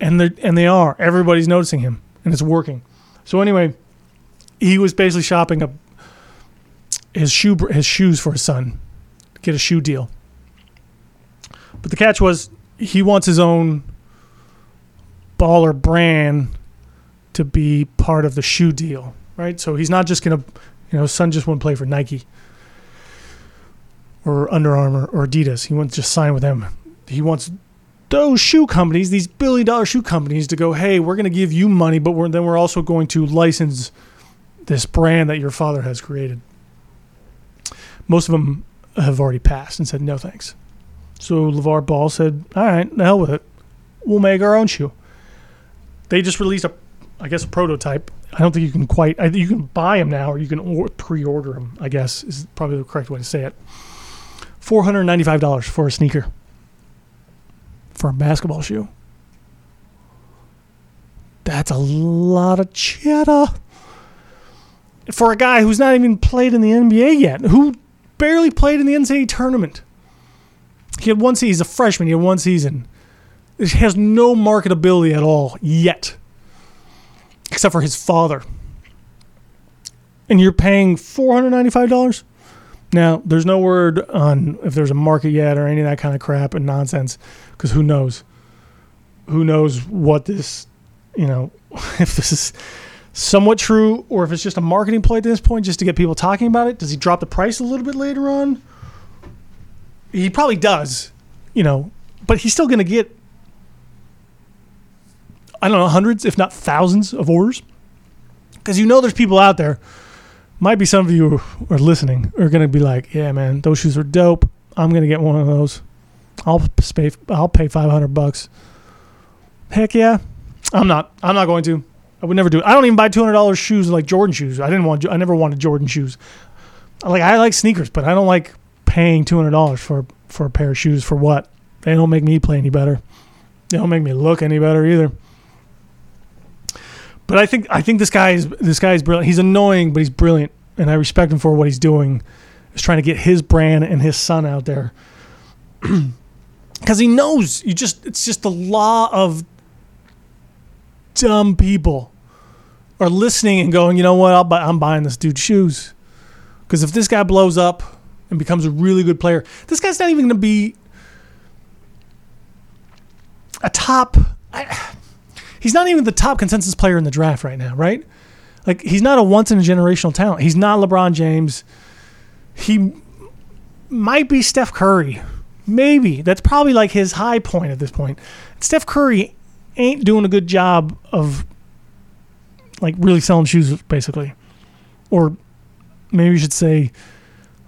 and they and they are. Everybody's noticing him, and it's working. So anyway, he was basically shopping up his shoe his shoes for his son, to get a shoe deal. But the catch was he wants his own baller brand to be part of the shoe deal, right? So he's not just gonna, you know, son just won't play for Nike or Under Armour or Adidas. He wants to just sign with them. He wants those shoe companies, these billion dollar shoe companies, to go, hey, we're going to give you money, but we're, then we're also going to license this brand that your father has created. Most of them have already passed and said no thanks. So LeVar Ball said, all right, the hell with it. We'll make our own shoe. They just released a, I guess, a prototype. I don't think you can quite, you can buy them now or you can pre order them, I guess, is probably the correct way to say it. $495 for a sneaker for a basketball shoe. That's a lot of cheddar. For a guy who's not even played in the NBA yet, who barely played in the NCAA tournament. He had one season, he's a freshman, he had one season. He has no marketability at all yet, except for his father. And you're paying $495? Now, there's no word on if there's a market yet or any of that kind of crap and nonsense, because who knows? Who knows what this, you know, if this is somewhat true or if it's just a marketing play at this point just to get people talking about it? Does he drop the price a little bit later on? He probably does, you know, but he's still going to get, I don't know, hundreds, if not thousands of orders. Because you know there's people out there might be some of you who are listening are going to be like, yeah, man, those shoes are dope. I'm going to get one of those. I'll pay, I'll pay 500 bucks. Heck yeah. I'm not. I'm not going to. I would never do it. I don't even buy $200 shoes like Jordan shoes. I didn't want, I never wanted Jordan shoes. like I like sneakers, but I don't like paying two hundred dollars for for a pair of shoes for what? They don't make me play any better. They don't make me look any better either. But I think I think this guy is this guy is brilliant. He's annoying, but he's brilliant, and I respect him for what he's doing. He's trying to get his brand and his son out there. Because he knows you just it's just the law of dumb people are listening and going, you know what? Buy, I'm buying this dude's shoes. Because if this guy blows up and becomes a really good player, this guy's not even going to be a top. I, he's not even the top consensus player in the draft right now, right? Like he's not a once in a generational talent. He's not LeBron James. He might be Steph Curry. Maybe. That's probably like his high point at this point. Steph Curry ain't doing a good job of like really selling shoes basically. Or maybe you should say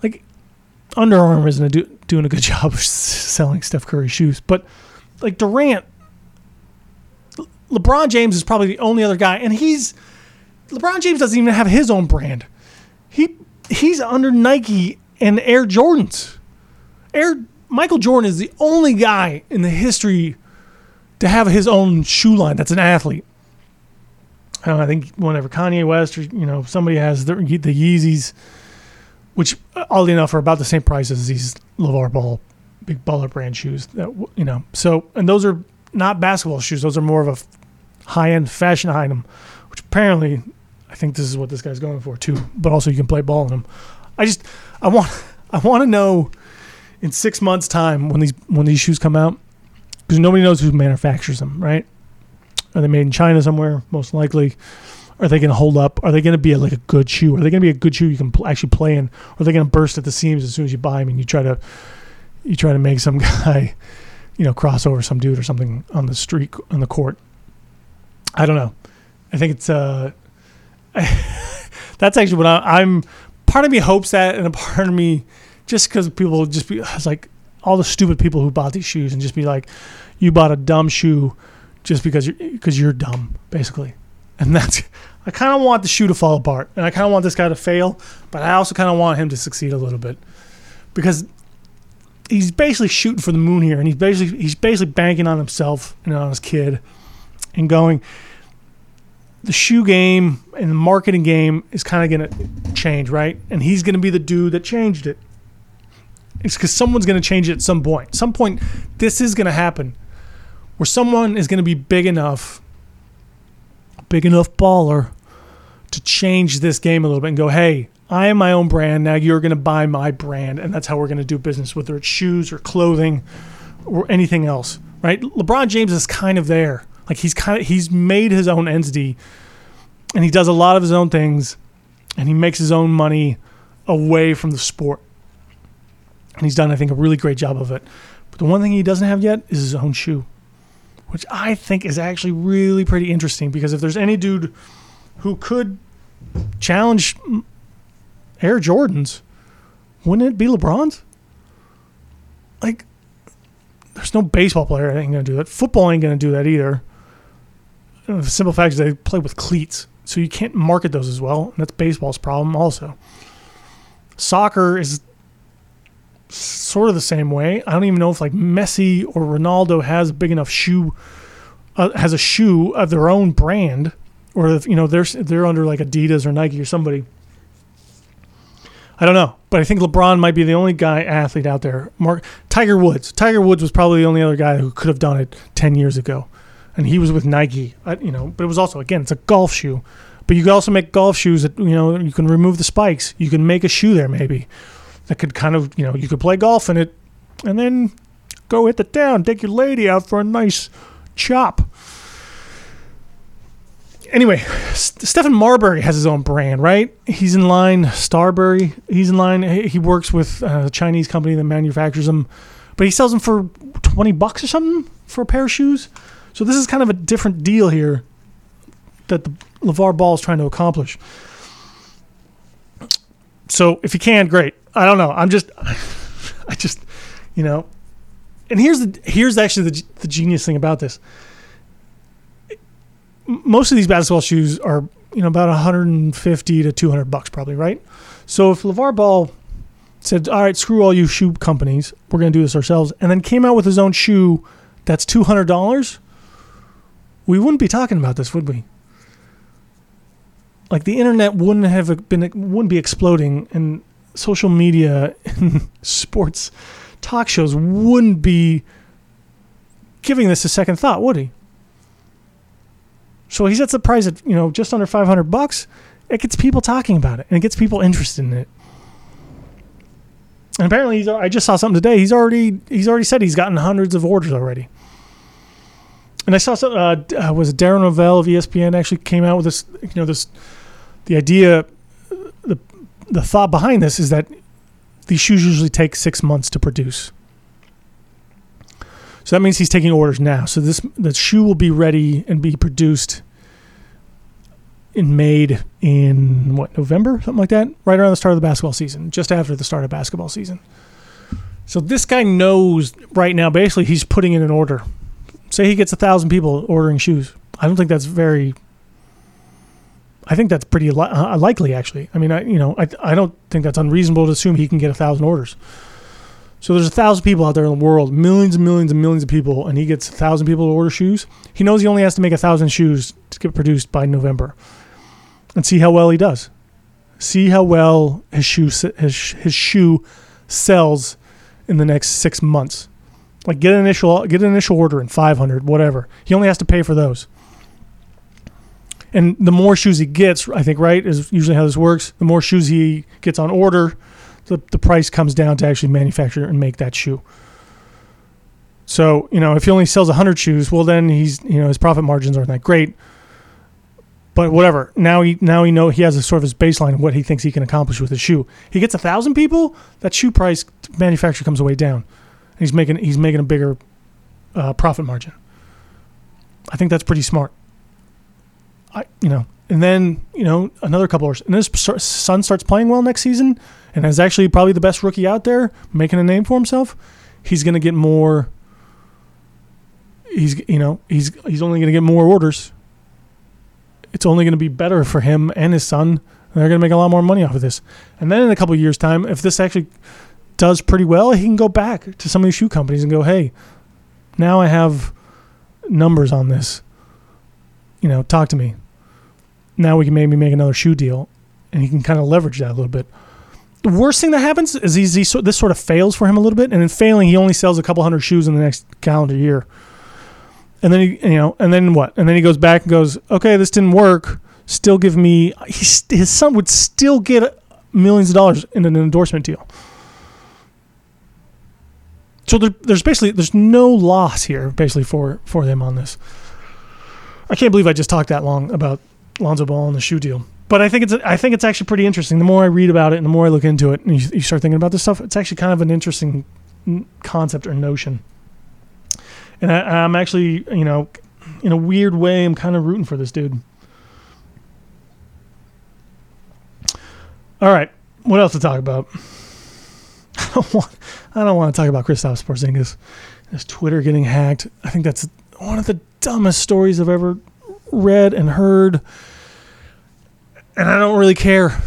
like Under Armour isn't do, doing a good job of selling Steph Curry shoes, but like Durant LeBron James is probably the only other guy and he's LeBron James doesn't even have his own brand. He he's under Nike and Air Jordans. Air Michael Jordan is the only guy in the history to have his own shoe line that's an athlete. I, know, I think whenever Kanye West or you know somebody has the, the Yeezys, which uh, oddly enough are about the same price as these LeVar Ball big baller brand shoes. That you know, so and those are not basketball shoes; those are more of a high end fashion item, which apparently I think this is what this guy's going for too. But also you can play ball in them. I just I want I want to know in six months' time when these when these shoes come out because nobody knows who manufactures them, right? Are they made in China somewhere? Most likely. Are they going to hold up? Are they going to be a, like a good shoe? Are they going to be a good shoe you can pl- actually play in? Or are they going to burst at the seams as soon as you buy them and you try to you try to make some guy, you know, cross over some dude or something on the street on the court? I don't know. I think it's uh, that's actually what I, I'm. Part of me hopes that, and a part of me, just because people just be, it's like all the stupid people who bought these shoes and just be like, you bought a dumb shoe just because you're because you're dumb, basically. And that's I kind of want the shoe to fall apart, and I kind of want this guy to fail, but I also kind of want him to succeed a little bit because he's basically shooting for the moon here, and he's basically he's basically banking on himself and on his kid, and going. The shoe game and the marketing game is kind of going to change, right? And he's going to be the dude that changed it. It's because someone's going to change it at some point. Some point, this is going to happen where someone is going to be big enough, big enough baller to change this game a little bit and go, hey, I am my own brand. Now you're going to buy my brand. And that's how we're going to do business, whether it's shoes or clothing or anything else, right? LeBron James is kind of there. Like he's kind of, he's made his own entity and he does a lot of his own things and he makes his own money away from the sport. And he's done, I think, a really great job of it. But the one thing he doesn't have yet is his own shoe which I think is actually really pretty interesting because if there's any dude who could challenge Air Jordans, wouldn't it be LeBron's? Like, there's no baseball player that ain't gonna do that. Football ain't gonna do that either. The simple fact is they play with cleats, so you can't market those as well, and that's baseball's problem also. Soccer is sort of the same way. I don't even know if like Messi or Ronaldo has a big enough shoe, uh, has a shoe of their own brand, or if you know they're they're under like Adidas or Nike or somebody. I don't know, but I think LeBron might be the only guy athlete out there. Mark Tiger Woods. Tiger Woods was probably the only other guy who could have done it ten years ago, and he was with Nike. I, you know, but it was also again it's a golf shoe. But you could also make golf shoes that you know you can remove the spikes. You can make a shoe there maybe that could kind of, you know, you could play golf in it and then go hit the town, take your lady out for a nice chop. Anyway, Stephon Marbury has his own brand, right? He's in line, Starbury. He's in line. He works with uh, a Chinese company that manufactures them, but he sells them for 20 bucks or something for a pair of shoes. So this is kind of a different deal here that the LeVar Ball is trying to accomplish. So if you can, great. I don't know. I'm just, I just, you know, and here's the here's actually the the genius thing about this. Most of these basketball shoes are you know, about 150 to 200 bucks probably, right? So if LeVar Ball said, all right, screw all you shoe companies, we're going to do this ourselves, and then came out with his own shoe that's $200, we wouldn't be talking about this, would we? Like the internet wouldn't have been, wouldn't be exploding, and social media and sports talk shows wouldn't be giving this a second thought, would he? So he sets the price at you know just under 500 bucks. It gets people talking about it, and it gets people interested in it. And apparently, he's, I just saw something today. He's already he's already said he's gotten hundreds of orders already. And I saw some uh, uh was Darren Rovell of ESPN actually came out with this you know this the idea the the thought behind this is that these shoes usually take six months to produce. So that means he's taking orders now. So this the shoe will be ready and be produced and made in what November, something like that, right around the start of the basketball season, just after the start of basketball season. So this guy knows right now. Basically, he's putting in an order. Say he gets a thousand people ordering shoes. I don't think that's very. I think that's pretty li- uh, likely, actually. I mean, I you know, I I don't think that's unreasonable to assume he can get a thousand orders. So there's a thousand people out there in the world, millions and millions and millions of people, and he gets a thousand people to order shoes. He knows he only has to make a thousand shoes to get produced by November, and see how well he does. See how well his shoe his his shoe sells in the next six months. Like get an initial get an initial order in 500, whatever. He only has to pay for those. And the more shoes he gets, I think, right, is usually how this works. The more shoes he gets on order, the, the price comes down to actually manufacture and make that shoe. So, you know, if he only sells 100 shoes, well, then he's, you know, his profit margins aren't that great. But whatever. Now he now he know he has a sort of his baseline of what he thinks he can accomplish with his shoe. He gets a thousand people, that shoe price manufacture comes way down. And he's making he's making a bigger uh, profit margin. I think that's pretty smart. I you know, and then you know another couple of and his son starts playing well next season and is actually probably the best rookie out there, making a name for himself, he's going to get more. He's you know he's he's only going to get more orders. It's only going to be better for him and his son. They're going to make a lot more money off of this. And then in a couple years' time, if this actually does pretty well, he can go back to some of these shoe companies and go, "Hey, now I have numbers on this. You know, talk to me. Now we can maybe make another shoe deal." And he can kind of leverage that a little bit the worst thing that happens is he, this sort of fails for him a little bit, and in failing, he only sells a couple hundred shoes in the next calendar year. And then he, you know, and then what? And then he goes back and goes, okay, this didn't work. Still give me. He, his son would still get millions of dollars in an endorsement deal. So there, there's basically there's no loss here, basically for for them on this. I can't believe I just talked that long about Lonzo Ball and the shoe deal but I think it's I think it's actually pretty interesting. The more I read about it and the more I look into it, and you, you start thinking about this stuff, it's actually kind of an interesting concept or notion. And I, I'm actually, you know, in a weird way, I'm kind of rooting for this dude. All right, what else to talk about? I don't want, I don't want to talk about Kristaps Porzingis, his Twitter getting hacked. I think that's one of the dumbest stories I've ever read and heard and I don't really care,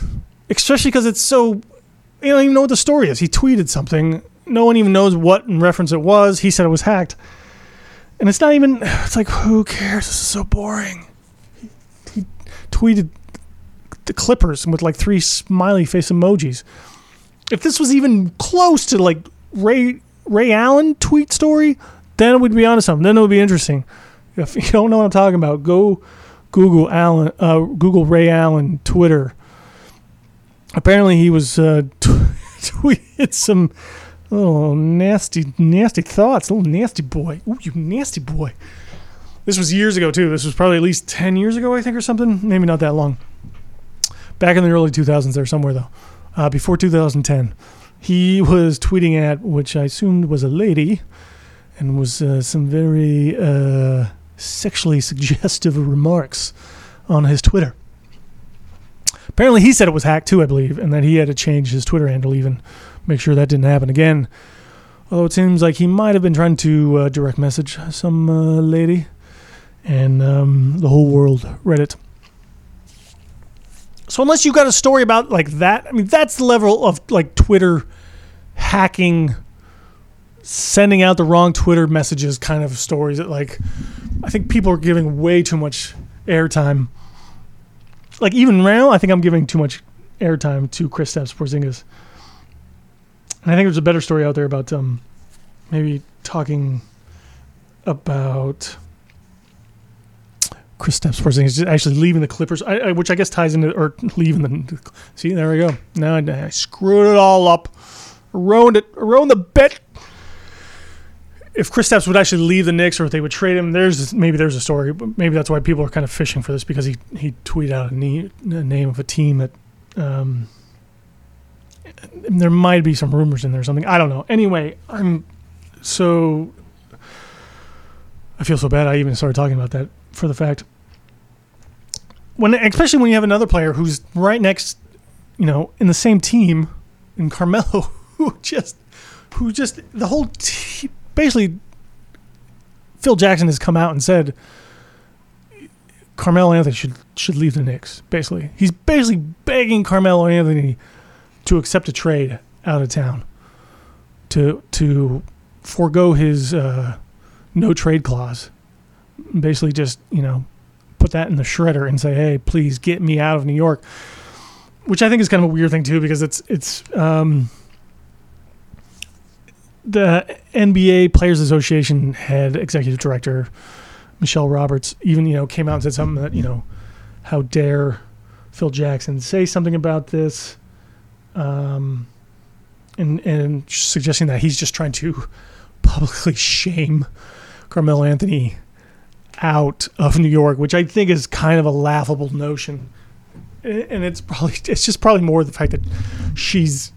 especially because it's so. You don't even know what the story is. He tweeted something. No one even knows what in reference it was. He said it was hacked, and it's not even. It's like who cares? This is so boring. He, he tweeted the Clippers with like three smiley face emojis. If this was even close to like Ray Ray Allen tweet story, then we'd be onto something. Then it would be interesting. If you don't know what I'm talking about, go Google Allen, uh, Google Ray Allen Twitter. Apparently, he was uh, t- tweeted some little nasty, nasty thoughts. Little nasty boy. Ooh, you nasty boy. This was years ago too. This was probably at least ten years ago, I think, or something. Maybe not that long. Back in the early 2000s, there somewhere though. Uh, before 2010, he was tweeting at, which I assumed was a lady, and was uh, some very uh, sexually suggestive remarks on his Twitter. Apparently, he said it was hacked too, I believe, and that he had to change his Twitter handle even, make sure that didn't happen again. Although it seems like he might have been trying to uh, direct message some uh, lady, and um, the whole world read it. So unless you've got a story about like that, I mean, that's the level of like Twitter hacking, sending out the wrong Twitter messages kind of stories that like I think people are giving way too much airtime. Like even now, I think I'm giving too much airtime to Kristaps Porzingis. And I think there's a better story out there about um maybe talking about Kristaps Porzingis actually leaving the Clippers, I, I, which I guess ties into or leaving the. See, there we go. Now I, I screwed it all up, ruined it, ruined the bet. If Kristaps would actually leave the Knicks, or if they would trade him, there's maybe there's a story. But maybe that's why people are kind of fishing for this because he he tweeted out a, ne- a name of a team that. Um, there might be some rumors in there or something. I don't know. Anyway, I'm so I feel so bad I even started talking about that for the fact when especially when you have another player who's right next, you know, in the same team in Carmelo who just who just the whole team, basically Phil Jackson has come out and said Carmelo Anthony should should leave the Knicks. Basically, he's basically begging Carmelo Anthony to accept a trade out of town, to to forego his uh, no trade clause. Basically, just you know, put that in the shredder and say, "Hey, please get me out of New York." Which I think is kind of a weird thing too, because it's it's um, the NBA Players Association head executive director Michelle Roberts even you know came out and said something that you know, how dare Phil Jackson say something about this, um, and and suggesting that he's just trying to publicly shame Carmelo Anthony out of New York, which I think is kind of a laughable notion. And it's probably it's just probably more the fact that she's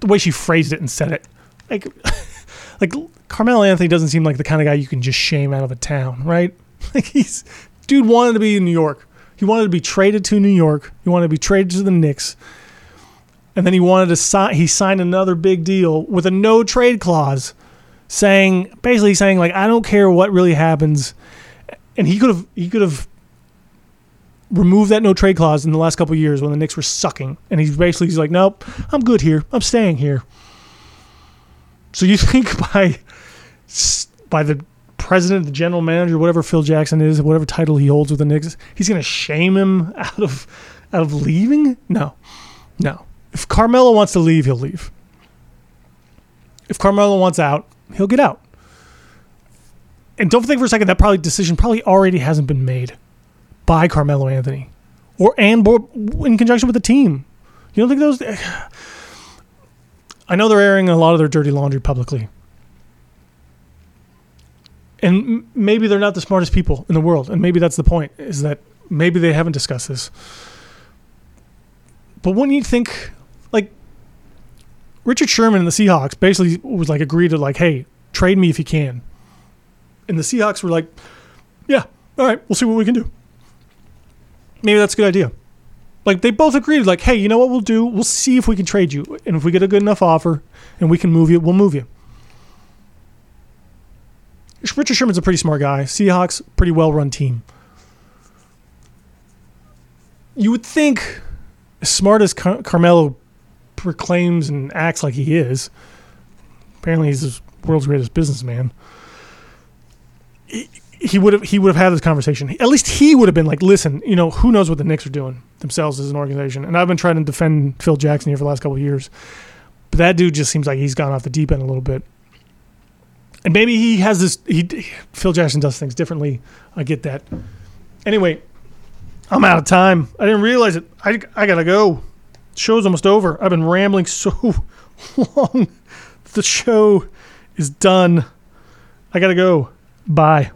the way she phrased it and said it. Like like Carmelo Anthony doesn't seem like the kind of guy you can just shame out of a town, right? Like he's dude wanted to be in New York. He wanted to be traded to New York. He wanted to be traded to the Knicks. And then he wanted to sign he signed another big deal with a no trade clause saying basically saying like I don't care what really happens, and he could have he could have removed that no trade clause in the last couple years when the Knicks were sucking, and he's basically he's like, nope, I'm good here, I'm staying here. So you think by by the president, the general manager, whatever Phil Jackson is, whatever title he holds with the Knicks, he's going to shame him out of out of leaving? No, no. If Carmelo wants to leave, he'll leave. If Carmelo wants out, he'll get out. And don't think for a second that probably decision probably already hasn't been made by Carmelo Anthony or and in conjunction with the team. You don't think those? I know they're airing a lot of their dirty laundry publicly, and maybe they're not the smartest people in the world, and maybe that's the point is that maybe they haven't discussed this. But wouldn't you think Richard Sherman and the Seahawks basically was like agreed to like, hey, trade me if you can. And the Seahawks were like, yeah, all right, we'll see what we can do. Maybe that's a good idea. Like they both agreed, like, hey, you know what we'll do? We'll see if we can trade you. And if we get a good enough offer and we can move you, we'll move you. Richard Sherman's a pretty smart guy. Seahawks, pretty well run team. You would think, as smart as Car- Carmelo proclaims and acts like he is. Apparently, he's the world's greatest businessman. He, would have he would have had this conversation. At least he would have been like, listen, you know, who knows what the Knicks are doing themselves as an organization. And I've been trying to defend Phil Jackson here for the last couple of years, but that dude just seems like he's gone off the deep end a little bit. And maybe he has this. He Phil Jackson does things differently. I get that. Anyway, I'm out of time. I didn't realize it. I I gotta go show's almost over. I've been rambling so long. The show is done. I gotta go. Bye.